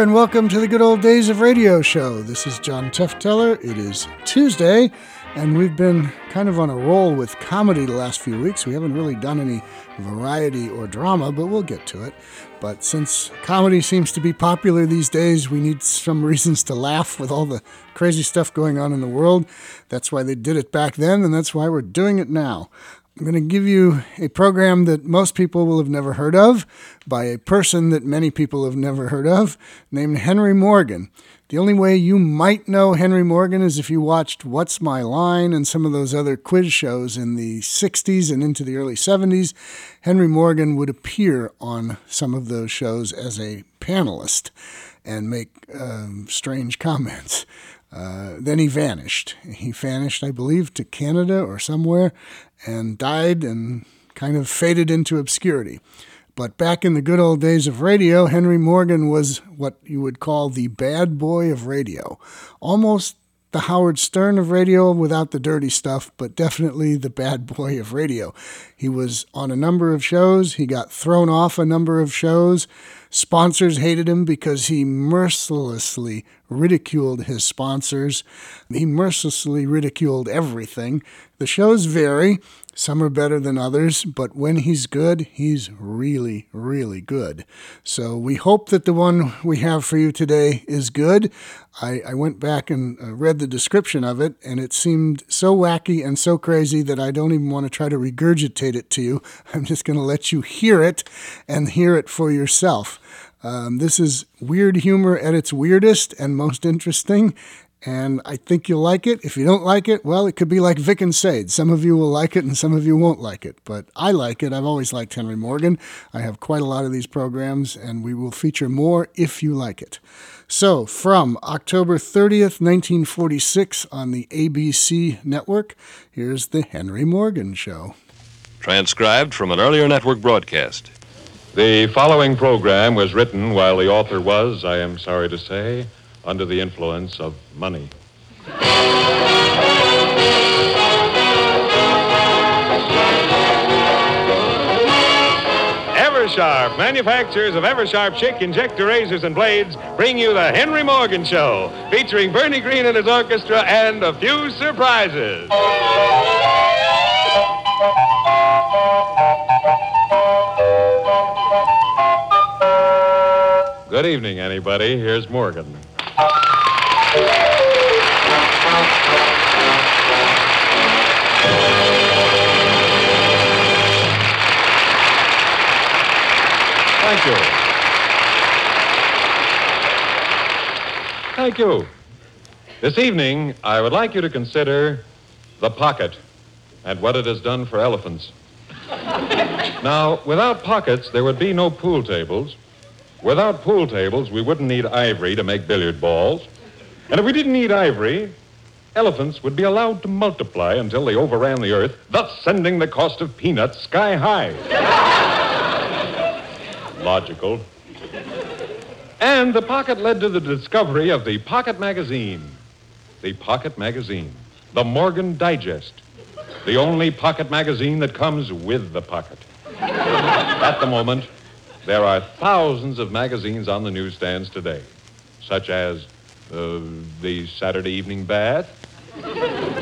And welcome to the Good Old Days of Radio show. This is John Tefteller. It is Tuesday, and we've been kind of on a roll with comedy the last few weeks. We haven't really done any variety or drama, but we'll get to it. But since comedy seems to be popular these days, we need some reasons to laugh with all the crazy stuff going on in the world. That's why they did it back then, and that's why we're doing it now. I'm going to give you a program that most people will have never heard of by a person that many people have never heard of named Henry Morgan. The only way you might know Henry Morgan is if you watched What's My Line and some of those other quiz shows in the 60s and into the early 70s. Henry Morgan would appear on some of those shows as a panelist and make um, strange comments. Uh, then he vanished. He vanished, I believe, to Canada or somewhere and died and kind of faded into obscurity. But back in the good old days of radio, Henry Morgan was what you would call the bad boy of radio. Almost the Howard Stern of radio without the dirty stuff, but definitely the bad boy of radio. He was on a number of shows, he got thrown off a number of shows. Sponsors hated him because he mercilessly ridiculed his sponsors. He mercilessly ridiculed everything. The shows vary. Some are better than others, but when he's good, he's really, really good. So we hope that the one we have for you today is good. I, I went back and uh, read the description of it, and it seemed so wacky and so crazy that I don't even want to try to regurgitate it to you. I'm just going to let you hear it and hear it for yourself. Um, this is weird humor at its weirdest and most interesting, and I think you'll like it. If you don't like it, well, it could be like Vic and Sade. Some of you will like it and some of you won't like it, but I like it. I've always liked Henry Morgan. I have quite a lot of these programs, and we will feature more if you like it. So, from October 30th, 1946, on the ABC network, here's The Henry Morgan Show. Transcribed from an earlier network broadcast. The following program was written while the author was, I am sorry to say, under the influence of money. Eversharp, manufacturers of Eversharp Schick injector razors and blades, bring you the Henry Morgan Show, featuring Bernie Green and his orchestra and a few surprises. Good evening, anybody. Here's Morgan. Thank you. Thank you. This evening, I would like you to consider the pocket and what it has done for elephants. now, without pockets, there would be no pool tables. Without pool tables, we wouldn't need ivory to make billiard balls. And if we didn't need ivory, elephants would be allowed to multiply until they overran the earth, thus sending the cost of peanuts sky high. Logical. And the pocket led to the discovery of the Pocket Magazine. The Pocket Magazine. The Morgan Digest. The only pocket magazine that comes with the pocket. At the moment, there are thousands of magazines on the newsstands today, such as uh, the Saturday Evening Bath,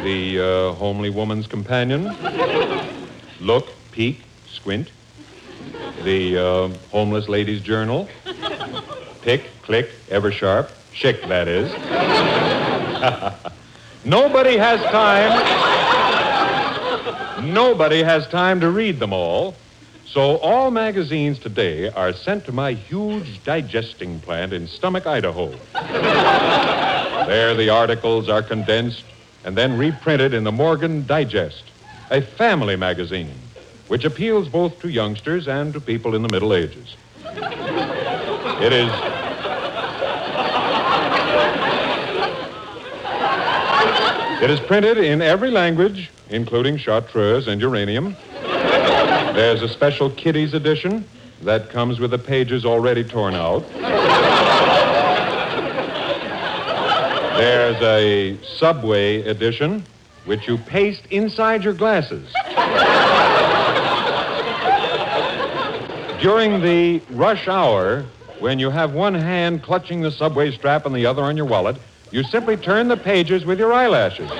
the uh, Homely Woman's Companion, Look, Peek, Squint, the uh, Homeless Ladies Journal, Pick, Click, Eversharp, Schick, that is. Nobody has time. Nobody has time to read them all. So all magazines today are sent to my huge digesting plant in Stomach, Idaho. there the articles are condensed and then reprinted in the Morgan Digest, a family magazine which appeals both to youngsters and to people in the Middle Ages. It is It is printed in every language, including chartreuse and uranium. There's a special kiddies edition that comes with the pages already torn out. There's a subway edition, which you paste inside your glasses. During the rush hour, When you have one hand clutching the subway strap and the other on your wallet, you simply turn the pages with your eyelashes.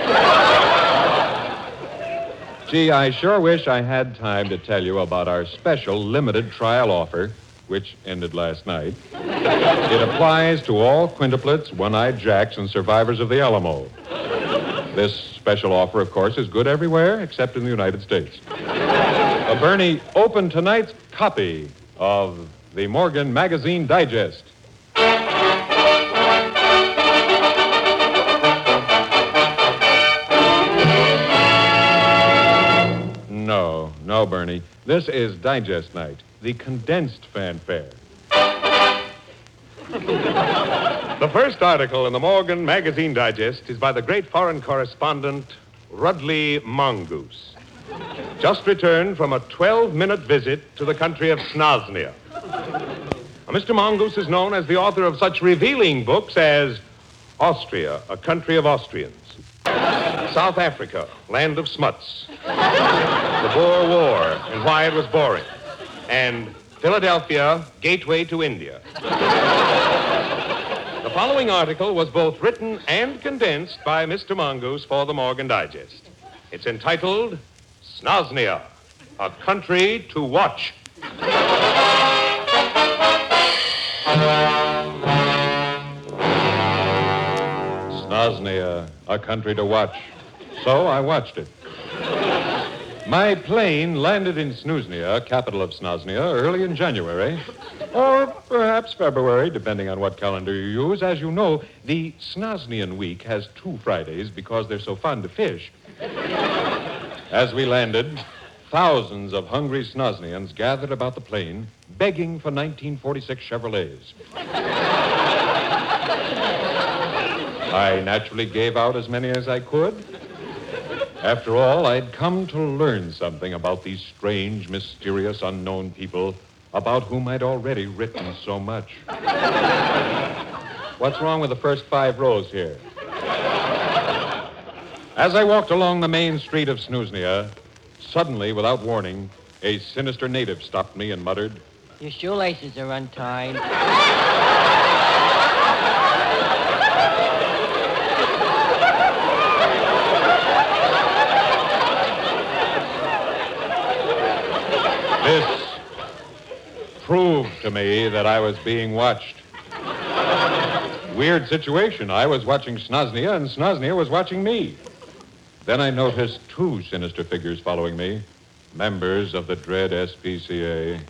Gee, I sure wish I had time to tell you about our special limited trial offer, which ended last night. It applies to all quintuplets, one eyed jacks, and survivors of the Alamo. This special offer, of course, is good everywhere except in the United States. Uh, Bernie, open tonight's copy of the Morgan Magazine Digest. No, no, Bernie. This is Digest Night, the condensed fanfare. the first article in the Morgan Magazine Digest is by the great foreign correspondent, Rudley Mongoose. Just returned from a 12 minute visit to the country of Snoznia. Now, Mr. Mongoose is known as the author of such revealing books as Austria, a country of Austrians, South Africa, land of smuts, the Boer War and why it was boring, and Philadelphia, gateway to India. The following article was both written and condensed by Mr. Mongoose for the Morgan Digest. It's entitled Snoznia, a country to watch. Snoznia, a country to watch. So I watched it. My plane landed in Snuznia, capital of Snoznia, early in January, or perhaps February, depending on what calendar you use. As you know, the Snoznian week has two Fridays because they're so fond of fish. As we landed, thousands of hungry Snoznians gathered about the plane, begging for 1946 Chevrolets. I naturally gave out as many as I could. After all, I'd come to learn something about these strange, mysterious, unknown people about whom I'd already written so much. What's wrong with the first five rows here? As I walked along the main street of Snuznia, suddenly, without warning, a sinister native stopped me and muttered, Your shoelaces are untied. Proved to me that I was being watched. Weird situation. I was watching Snoznia, and Snoznia was watching me. Then I noticed two sinister figures following me, members of the dread SPCA.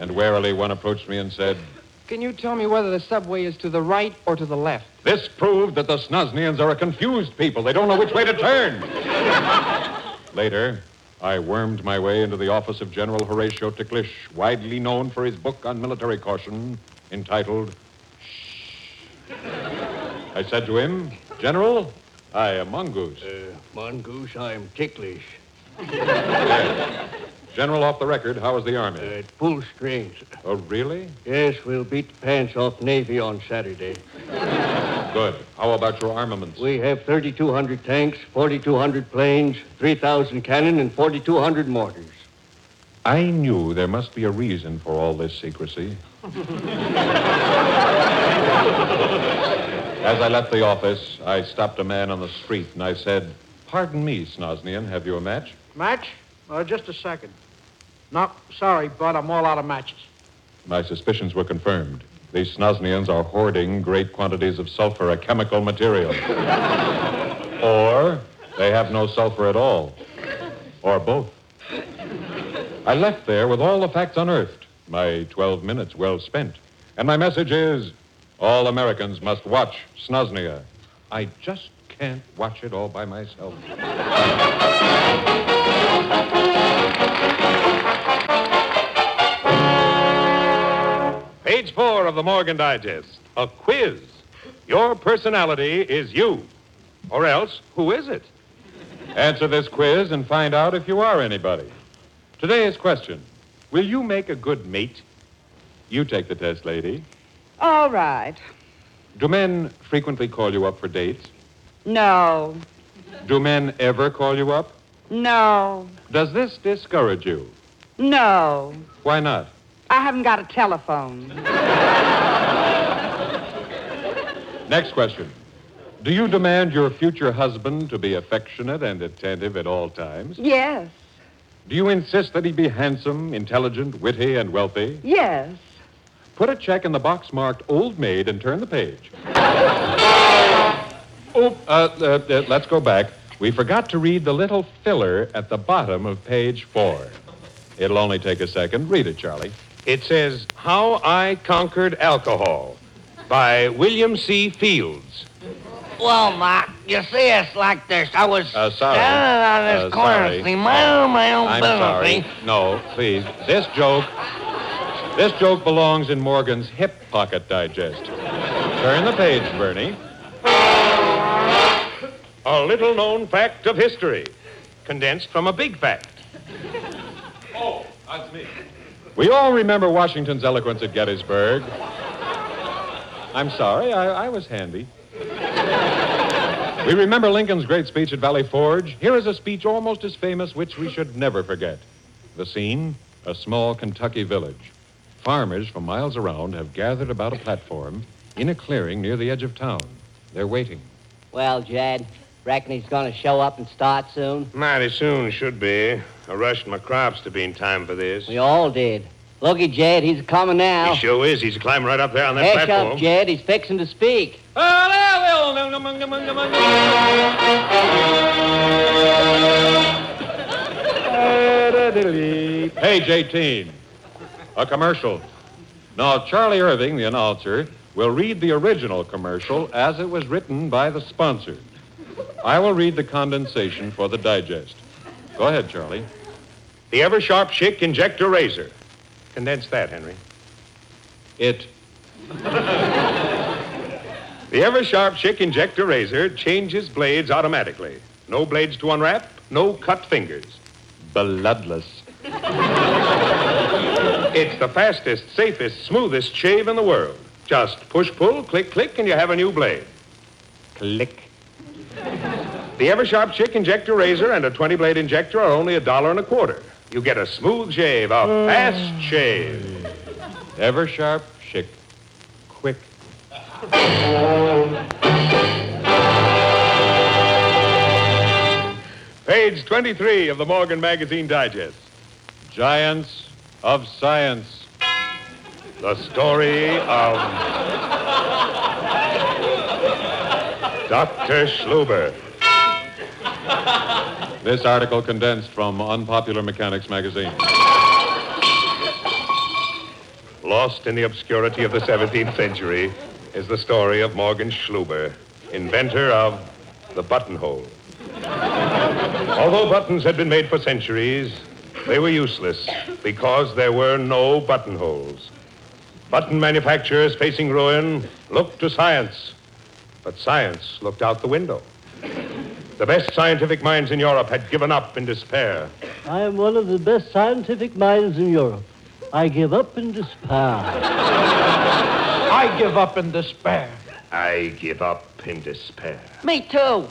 and warily, one approached me and said, Can you tell me whether the subway is to the right or to the left? This proved that the Snoznians are a confused people. They don't know which way to turn. Later, I wormed my way into the office of General Horatio Ticklish, widely known for his book on military caution entitled Shh. I said to him, General, I am Mongoose. Uh, Mongoose, I'm ticklish. Yes. General, off the record, how is the Army? Uh, full strings. Oh, really? Yes, we'll beat the pants off Navy on Saturday. Good. How about your armaments? We have 3,200 tanks, 4,200 planes, 3,000 cannon, and 4,200 mortars. I knew there must be a reason for all this secrecy. As I left the office, I stopped a man on the street and I said, Pardon me, Snoznian, have you a match? Match? Uh, just a second. No, sorry, Bud, I'm all out of matches. My suspicions were confirmed. These Snoznians are hoarding great quantities of sulfur, a chemical material. or they have no sulfur at all. Or both. I left there with all the facts unearthed, my 12 minutes well spent. And my message is all Americans must watch Snoznia. I just can't watch it all by myself. Of the Morgan Digest. A quiz. Your personality is you. Or else, who is it? Answer this quiz and find out if you are anybody. Today's question Will you make a good mate? You take the test, lady. All right. Do men frequently call you up for dates? No. Do men ever call you up? No. Does this discourage you? No. Why not? I haven't got a telephone. Next question. Do you demand your future husband to be affectionate and attentive at all times? Yes, Do you insist that he be handsome, intelligent, witty, and wealthy? yes. Put a check in the box marked Old Maid and turn the page. Oop, uh, uh, uh, let's go back. We forgot to read the little filler at the bottom of page four. It'll only take a second. Read it, Charlie. It says, How I Conquered Alcohol by William C. Fields. Well, Mark, you see, it's like this. I was Uh, sorry. standing on this Uh, corner, sorry. see, my own, my own I'm business, sorry. No, please. This joke, this joke belongs in Morgan's hip pocket digest. Turn the page, Bernie. A little known fact of history, condensed from a big fact. Oh, that's me. We all remember Washington's eloquence at Gettysburg. I'm sorry, I, I was handy. We remember Lincoln's great speech at Valley Forge. Here is a speech almost as famous, which we should never forget. The scene a small Kentucky village. Farmers from miles around have gathered about a platform in a clearing near the edge of town. They're waiting. Well, Jed, reckon he's gonna show up and start soon? Mighty soon, should be. I rushed my crops to be in time for this. We all did. Looky, Jed, he's coming now. He sure is. He's climbing right up there on that Hush platform. up, Jed. He's fixing to speak. Page 18. A commercial. Now, Charlie Irving, the announcer, will read the original commercial as it was written by the sponsor. I will read the condensation for the digest. Go ahead, Charlie. The ever sharp Schick injector razor. Condense that, Henry. It. The ever sharp Schick injector razor changes blades automatically. No blades to unwrap, no cut fingers. Bloodless. It's the fastest, safest, smoothest shave in the world. Just push, pull, click, click, and you have a new blade. Click. The Eversharp Schick Injector Razor and a 20 blade injector are only a dollar and a quarter. You get a smooth shave, a fast shave. Ever sharp, Schick. Quick. Page 23 of the Morgan Magazine Digest. Giants of science. The story of Dr. Schluber. This article condensed from Unpopular Mechanics magazine. Lost in the obscurity of the 17th century is the story of Morgan Schluber, inventor of the buttonhole. Although buttons had been made for centuries, they were useless because there were no buttonholes. Button manufacturers facing ruin looked to science, but science looked out the window. The best scientific minds in Europe had given up in despair. I am one of the best scientific minds in Europe. I give up in despair. I give up in despair. I give up in despair. Me too.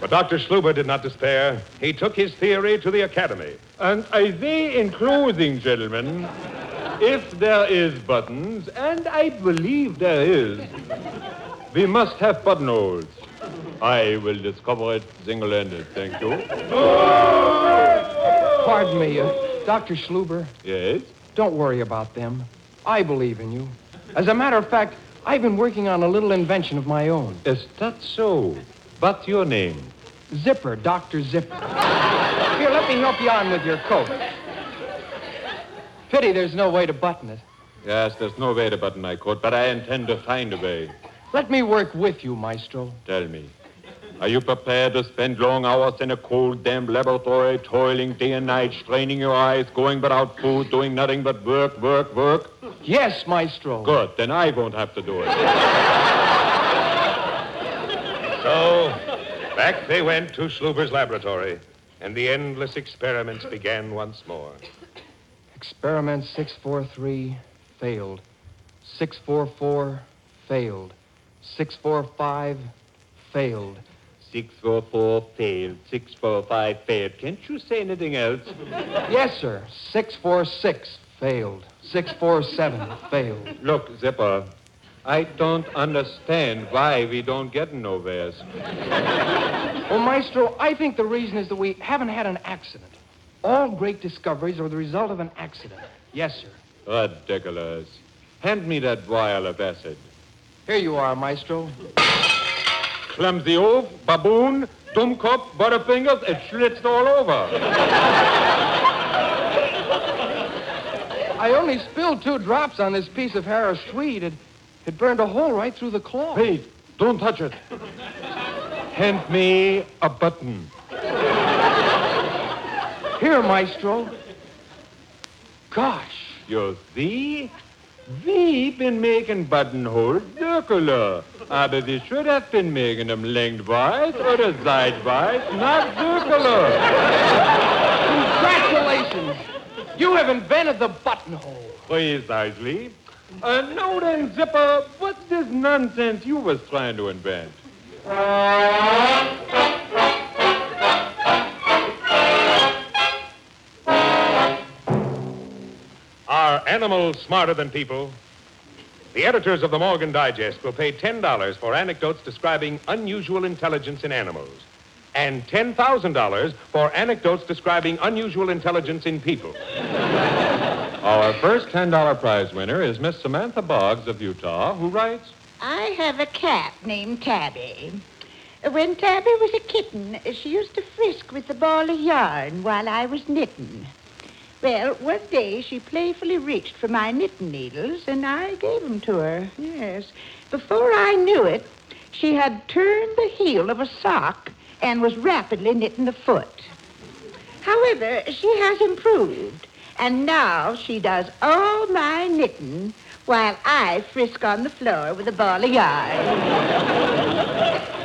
But Dr. Schluber did not despair. He took his theory to the academy. And I say in closing, gentlemen, if there is buttons, and I believe there is, we must have buttonholes. I will discover it single-handed. Thank you. Pardon me, uh, Dr. Schluber. Yes? Don't worry about them. I believe in you. As a matter of fact, I've been working on a little invention of my own. Is that so? What's your name? Zipper, Dr. Zipper. Here, let me help you on with your coat. Pity there's no way to button it. Yes, there's no way to button my coat, but I intend to find a way. Let me work with you, Maestro. Tell me, are you prepared to spend long hours in a cold, damp laboratory, toiling day and night, straining your eyes, going without food, doing nothing but work, work, work? Yes, Maestro. Good, then I won't have to do it. So, back they went to Schluber's laboratory, and the endless experiments began once more. Experiment 643 failed. 644 failed. 645 failed. Six four four failed. Six four five failed. Can't you say anything else? Yes, sir. 646 Failed. 647 failed. Look, Zipper, I don't understand why we don't get nowheres. Well, Maestro, I think the reason is that we haven't had an accident. All great discoveries are the result of an accident. Yes, sir. Ridiculous. Hand me that vial of acid. Here you are, Maestro. Clumsy oaf, baboon, dummkopf, butterfingers, it schlitzed all over. I only spilled two drops on this piece of Harris tweed. It, it burned a hole right through the cloth. Pete, don't touch it. Hand me a button. Here, Maestro. Gosh. You see? We've been making buttonholes circular. Aber we should have been making them lengthwise or sidewise, not circular. Congratulations. You have invented the buttonhole. Precisely. Uh, now then, Zipper, what's this nonsense you was trying to invent? Are animals smarter than people? The editors of the Morgan Digest will pay $10 for anecdotes describing unusual intelligence in animals and $10,000 for anecdotes describing unusual intelligence in people. Our first $10 prize winner is Miss Samantha Boggs of Utah, who writes, I have a cat named Tabby. When Tabby was a kitten, she used to frisk with a ball of yarn while I was knitting. Well, one day she playfully reached for my knitting needles, and I gave 'em to her. Yes. Before I knew it, she had turned the heel of a sock and was rapidly knitting the foot. However, she has improved, and now she does all my knitting while I frisk on the floor with a ball of yarn.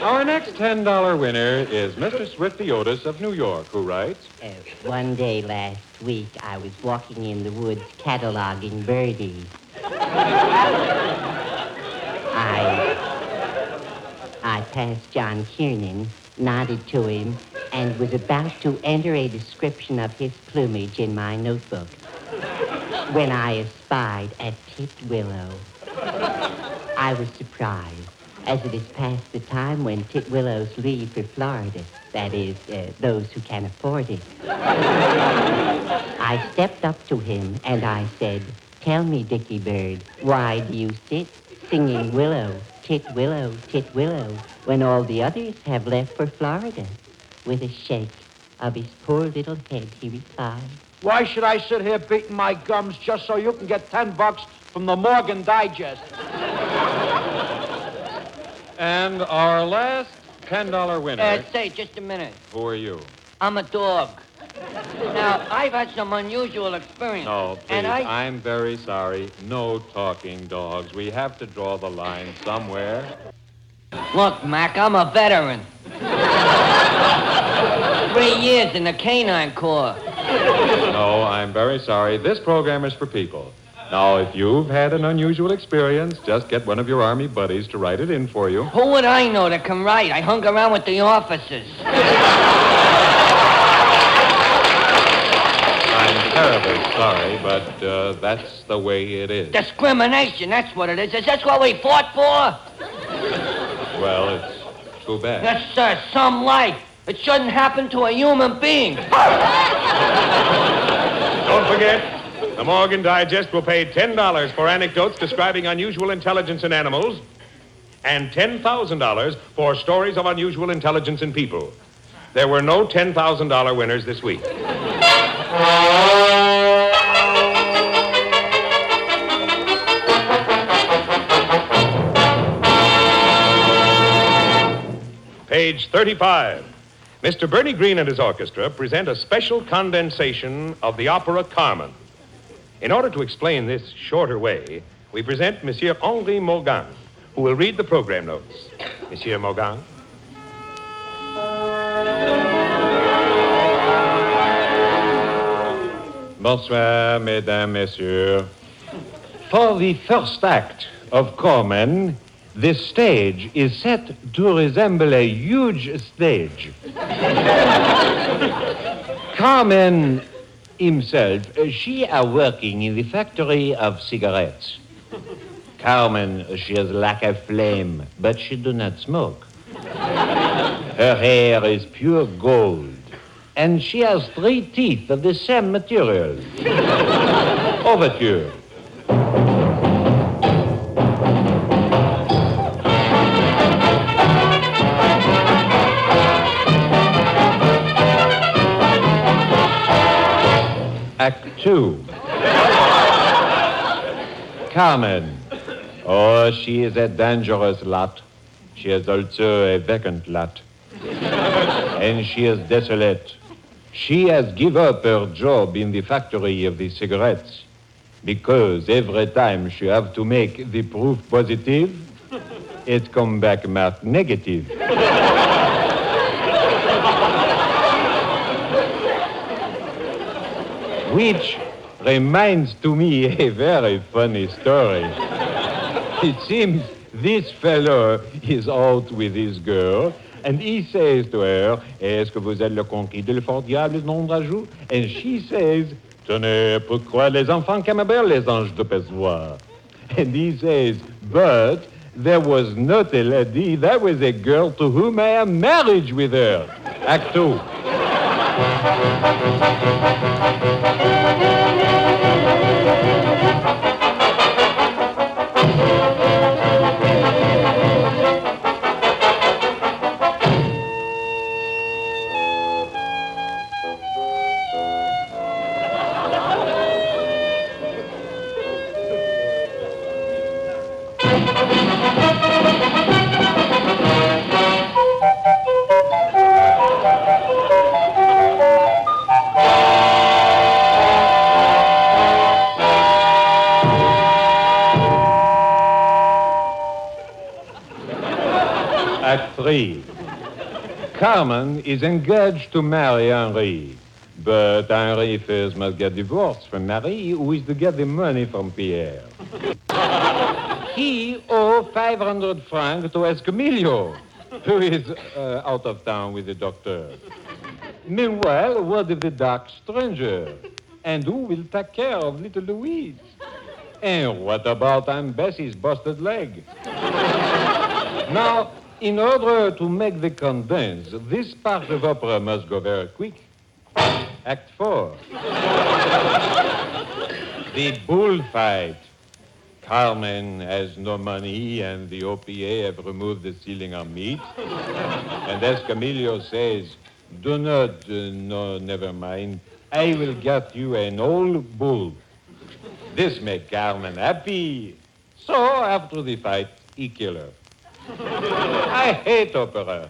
Our next $10 winner is Mr. Swifty Otis of New York, who writes, Uh, one day last week, I was walking in the woods cataloging birdies. I, I passed John Kieran, nodded to him, and was about to enter a description of his plumage in my notebook when I espied a titwillow. I was surprised, as it is past the time when titwillows leave for Florida. That is, uh, those who can afford it. I stepped up to him and I said, Tell me, Dickie Bird, why do you sit singing willow, titwillow, titwillow, when all the others have left for Florida? With a shake of his poor little head, he replied, Why should I sit here beating my gums just so you can get ten bucks from the Morgan Digest? And our last $10 winner. Uh, say, just a minute. Who are you? I'm a dog. Now, I've had some unusual experience. No, please. And I... I'm very sorry. No talking dogs. We have to draw the line somewhere. Look, Mac, I'm a veteran. Three years in the canine corps. No, I'm very sorry. This program is for people. Now, if you've had an unusual experience, just get one of your Army buddies to write it in for you. Who would I know that can write? I hung around with the officers. I'm terribly sorry, but uh, that's the way it is. Discrimination, that's what it is. Is that what we fought for? Well, it's too bad. Yes, sir, some life. It shouldn't happen to a human being. Don't forget, the Morgan Digest will pay $10 for anecdotes describing unusual intelligence in animals and $10,000 for stories of unusual intelligence in people. There were no $10,000 winners this week. Page 35. Mr. Bernie Green and his orchestra present a special condensation of the opera Carmen. In order to explain this shorter way, we present Monsieur Henri Morgan, who will read the program notes. Monsieur Morgan. Bonsoir, mesdames, messieurs. For the first act of Carmen, the stage is set to resemble a huge stage. Carmen himself, she are working in the factory of cigarettes. Carmen, she has like a flame, but she do not smoke. Her hair is pure gold, and she has three teeth of the same material. Overture. Two. Carmen. Oh, she is a dangerous lot. She is also a vacant lot. and she is desolate. She has given up her job in the factory of the cigarettes because every time she have to make the proof positive, it come back marked negative. Which reminds to me a very funny story. It seems this fellow is out with his girl, and he says to her, Est-ce que vous êtes le conquis de le fort diable non rajout? And she says, Tenez, pourquoi les enfants camembert les anges de pessoir? And he says, But there was not a lady, there was a girl to whom I am married with her. Act two. Is engaged to marry Henri, but Henri first must get divorced from Marie, who is to get the money from Pierre. he owes 500 francs to Escamillo, who is uh, out of town with the doctor. Meanwhile, what of the dark stranger? And who will take care of little Louise? And what about Aunt Bessie's busted leg? now, in order to make the condense, this part of opera must go very quick. Act four. the bullfight. Carmen has no money, and the OPA have removed the ceiling on meat. and Escamillo says, Do not, uh, no, never mind. I will get you an old bull. This make Carmen happy. So, after the fight, he kill her. I hate opera.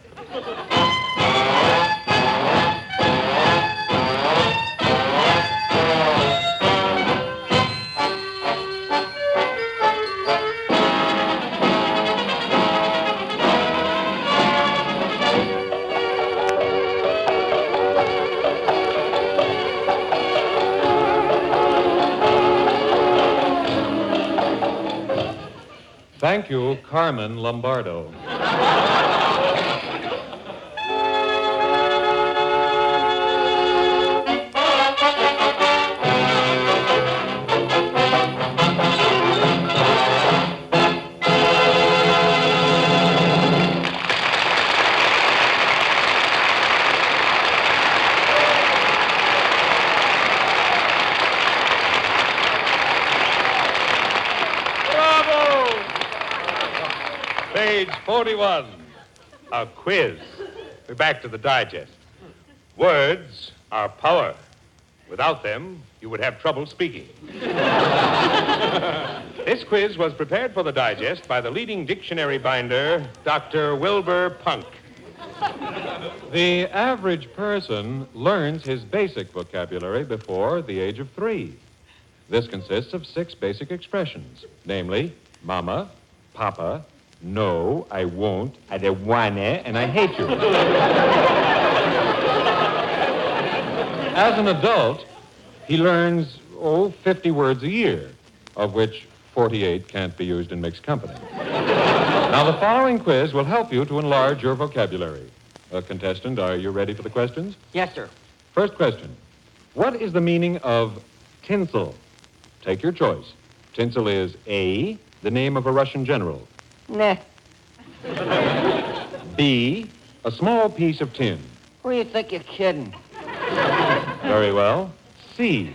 Thank you, Carmen Lombardo. Quiz. We're back to the digest. Words are power. Without them, you would have trouble speaking. this quiz was prepared for the digest by the leading dictionary binder, Dr. Wilbur Punk. The average person learns his basic vocabulary before the age of three. This consists of six basic expressions, namely, mama, papa, no, I won't, I don't wanna, and I hate you. As an adult, he learns, oh, 50 words a year, of which 48 can't be used in mixed company. now, the following quiz will help you to enlarge your vocabulary. Uh, contestant, are you ready for the questions? Yes, sir. First question. What is the meaning of tinsel? Take your choice. Tinsel is A, the name of a Russian general. Nah. B, a small piece of tin. Who do you think you're kidding? Very well. C,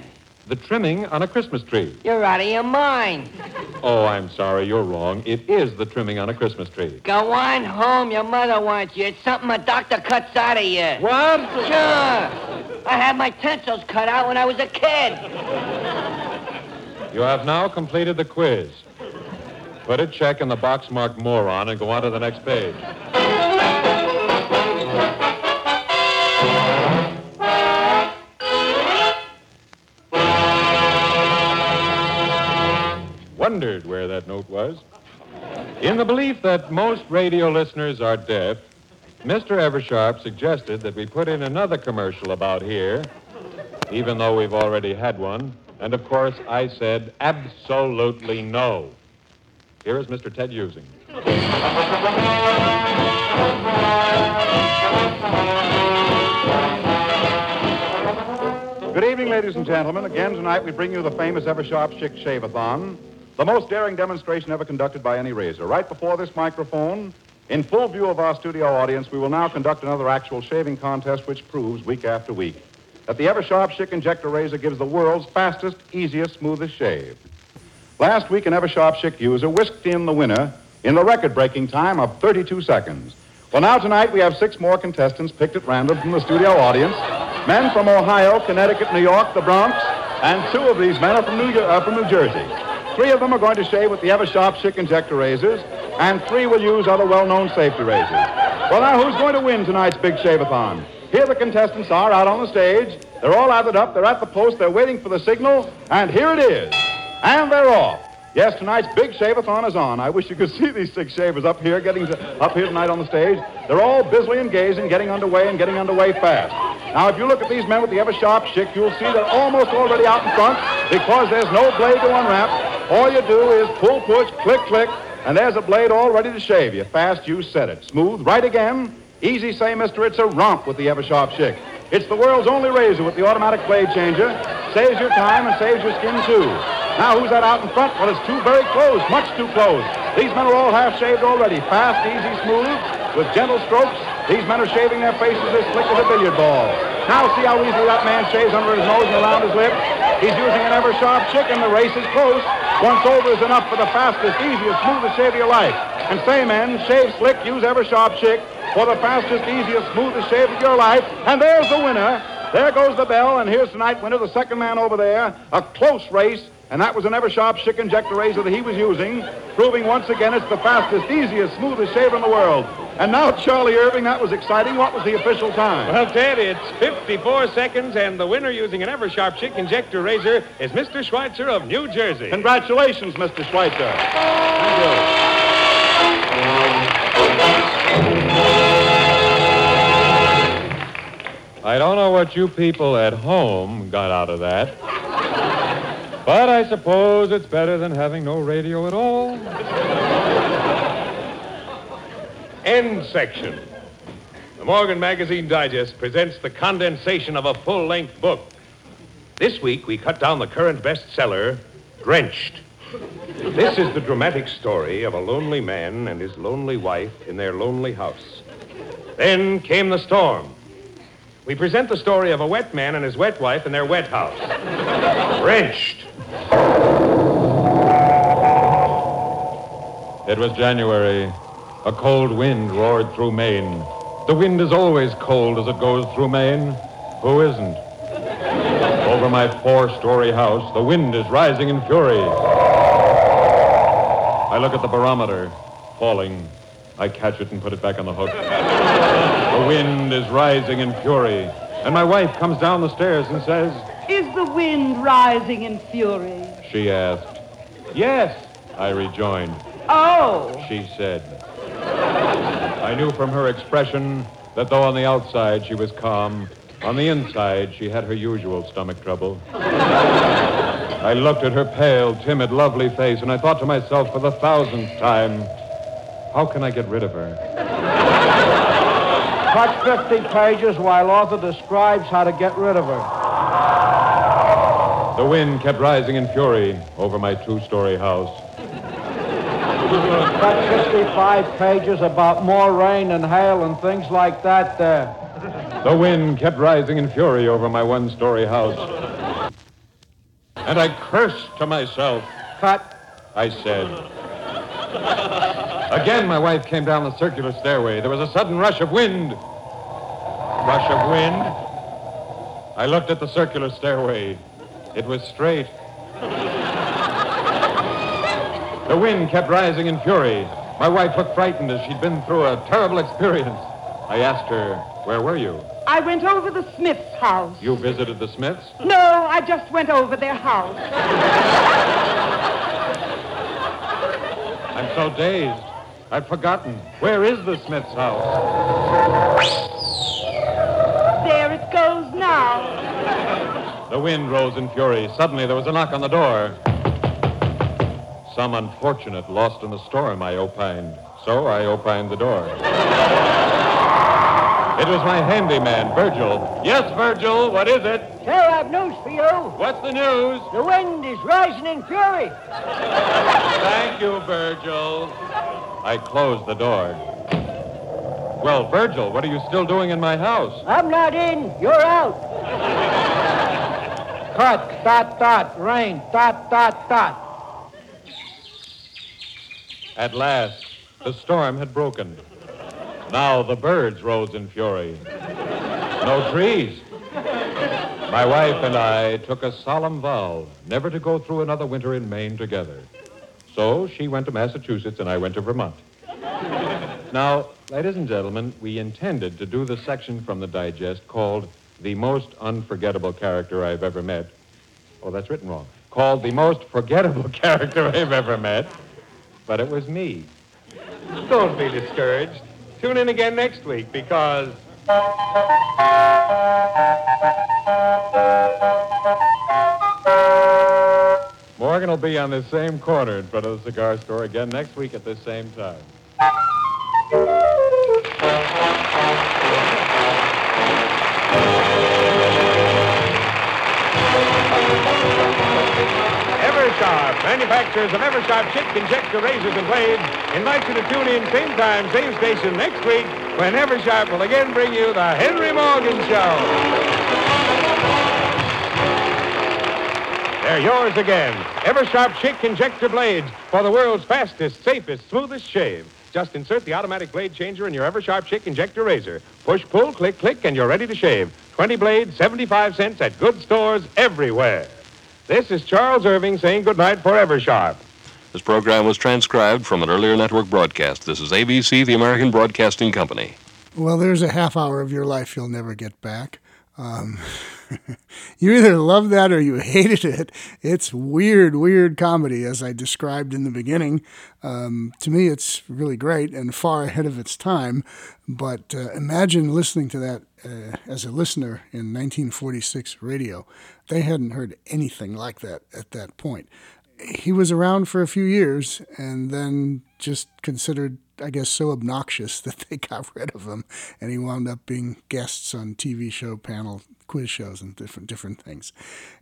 the trimming on a Christmas tree. You're out of your mind. Oh, I'm sorry, you're wrong. It is the trimming on a Christmas tree. Go on home. Your mother wants you. It's something a doctor cuts out of you. What? Sure. I had my tonsils cut out when I was a kid. You have now completed the quiz. Put a check in the box marked moron and go on to the next page. Wondered where that note was. In the belief that most radio listeners are deaf, Mr. Eversharp suggested that we put in another commercial about here, even though we've already had one. And of course, I said absolutely no. Here is Mr. Ted Husing. Good evening, ladies and gentlemen. Again tonight we bring you the famous Eversharp Schick Shave-a-thon, the most daring demonstration ever conducted by any razor. Right before this microphone, in full view of our studio audience, we will now conduct another actual shaving contest which proves week after week that the Eversharp Schick Injector Razor gives the world's fastest, easiest, smoothest shave. Last week, an Eversharp Schick user whisked in the winner in the record-breaking time of 32 seconds. Well, now tonight we have six more contestants picked at random from the studio audience. Men from Ohio, Connecticut, New York, the Bronx, and two of these men are from New, uh, from New Jersey. Three of them are going to shave with the Eversharp Schick Injector razors, and three will use other well-known safety razors. Well, now who's going to win tonight's big shave-a-thon? Here the contestants are out on the stage. They're all lathered up. They're at the post. They're waiting for the signal, and here it is. And they're off. Yes, tonight's big shave-a-thon is on. I wish you could see these six shavers up here, getting to, up here tonight on the stage. They're all busily engaged in getting underway and getting underway fast. Now, if you look at these men with the Eversharp Schick, you'll see they're almost already out in front because there's no blade to unwrap. All you do is pull, push, click, click, and there's a blade all ready to shave you. Fast, you said it. Smooth, right again. Easy, say, mister, it's a romp with the Eversharp Schick. It's the world's only razor with the automatic blade changer. Saves your time and saves your skin, too. Now, who's that out in front? Well, it's too very close, much too close. These men are all half shaved already. Fast, easy, smooth, with gentle strokes. These men are shaving their faces as slick as a billiard ball. Now, see how easily that man shaves under his nose and around his lip? He's using an Eversharp Schick, and the race is close. Once over is enough for the fastest, easiest, smoothest shave of your life. And say, men, shave slick, use ever sharp Schick for the fastest, easiest, smoothest shave of your life. And there's the winner. There goes the bell, and here's tonight's winner, the second man over there. A close race, and that was an Eversharp Schick Injector razor that he was using, proving once again it's the fastest, easiest, smoothest shaver in the world. And now, Charlie Irving, that was exciting. What was the official time? Well, Ted, it's 54 seconds, and the winner using an Eversharp Schick Injector razor is Mr. Schweitzer of New Jersey. Congratulations, Mr. Schweitzer. Thank you. I don't know what you people at home got out of that. But I suppose it's better than having no radio at all. End section. The Morgan Magazine Digest presents the condensation of a full length book. This week, we cut down the current bestseller, Drenched. This is the dramatic story of a lonely man and his lonely wife in their lonely house. Then came the storm. We present the story of a wet man and his wet wife in their wet house. Drenched. It was January. A cold wind roared through Maine. The wind is always cold as it goes through Maine. Who isn't? Over my four-story house, the wind is rising in fury. I look at the barometer, falling. I catch it and put it back on the hook. The wind is rising in fury. And my wife comes down the stairs and says, Is the wind rising in fury? she asked. Yes, I rejoined. Oh, She said. I knew from her expression that though on the outside she was calm, on the inside she had her usual stomach trouble. I looked at her pale, timid, lovely face, and I thought to myself for the thousandth time, how can I get rid of her? Cut 50 pages while author describes how to get rid of her. The wind kept rising in fury over my two story house. Got 65 pages about more rain and hail and things like that there. The wind kept rising in fury over my one story house. And I cursed to myself. Cut. I said. Again, my wife came down the circular stairway. There was a sudden rush of wind. Rush of wind. I looked at the circular stairway. It was straight. The wind kept rising in fury. My wife looked frightened as she'd been through a terrible experience. I asked her, Where were you? I went over the Smiths' house. You visited the Smiths? No, I just went over their house. I'm so dazed. I've forgotten. Where is the Smiths' house? There it goes now. The wind rose in fury. Suddenly, there was a knock on the door. Some unfortunate lost in the storm, I opined. So I opined the door. It was my handyman, Virgil. Yes, Virgil, what is it? Sir, I've news for you. What's the news? The wind is rising in fury. Thank you, Virgil. I closed the door. Well, Virgil, what are you still doing in my house? I'm not in. You're out. Cut. Dot, dot. Rain. Dot, dot, dot. At last, the storm had broken. Now the birds rose in fury. No trees. My wife and I took a solemn vow never to go through another winter in Maine together. So she went to Massachusetts and I went to Vermont. Now, ladies and gentlemen, we intended to do the section from the digest called The Most Unforgettable Character I've Ever Met. Oh, that's written wrong. Called The Most Forgettable Character I've Ever Met. But it was me. Don't be discouraged. Tune in again next week because. Morgan will be on this same corner in front of the cigar store again next week at this same time. Eversharp, manufacturers of Eversharp Schick injector razors and blades, invite you to tune in same time, same station next week when Eversharp will again bring you the Henry Morgan Show. They're yours again. Eversharp Schick injector blades for the world's fastest, safest, smoothest shave. Just insert the automatic blade changer in your Eversharp Schick injector razor. Push, pull, click, click, and you're ready to shave. 20 blades, 75 cents at good stores everywhere. This is Charles Irving saying goodnight for Eversharp. This program was transcribed from an earlier network broadcast. This is ABC, the American Broadcasting Company. Well, there's a half hour of your life you'll never get back. Um, you either love that or you hated it. It's weird, weird comedy, as I described in the beginning. Um, to me, it's really great and far ahead of its time. But uh, imagine listening to that uh, as a listener in 1946 radio. They hadn't heard anything like that at that point. He was around for a few years and then just considered I guess, so obnoxious that they got rid of him, and he wound up being guests on TV show panel quiz shows and different different things.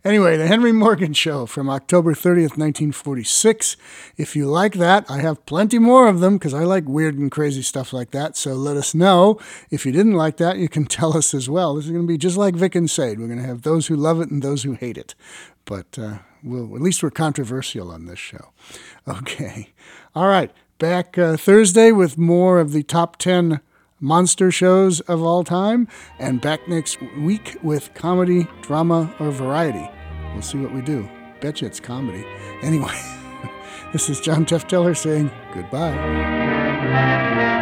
Anyway, the Henry Morgan Show from October 30th, 1946. If you like that, I have plenty more of them because I like weird and crazy stuff like that. So let us know. If you didn't like that, you can tell us as well. This is going to be just like Vic and Sade. We're going to have those who love it and those who hate it. But uh, we'll, at least we're controversial on this show. Okay. All right back uh, Thursday with more of the top 10 monster shows of all time, and back next week with comedy, drama, or variety. We'll see what we do. Betcha it's comedy. Anyway, this is John Tefteller saying goodbye.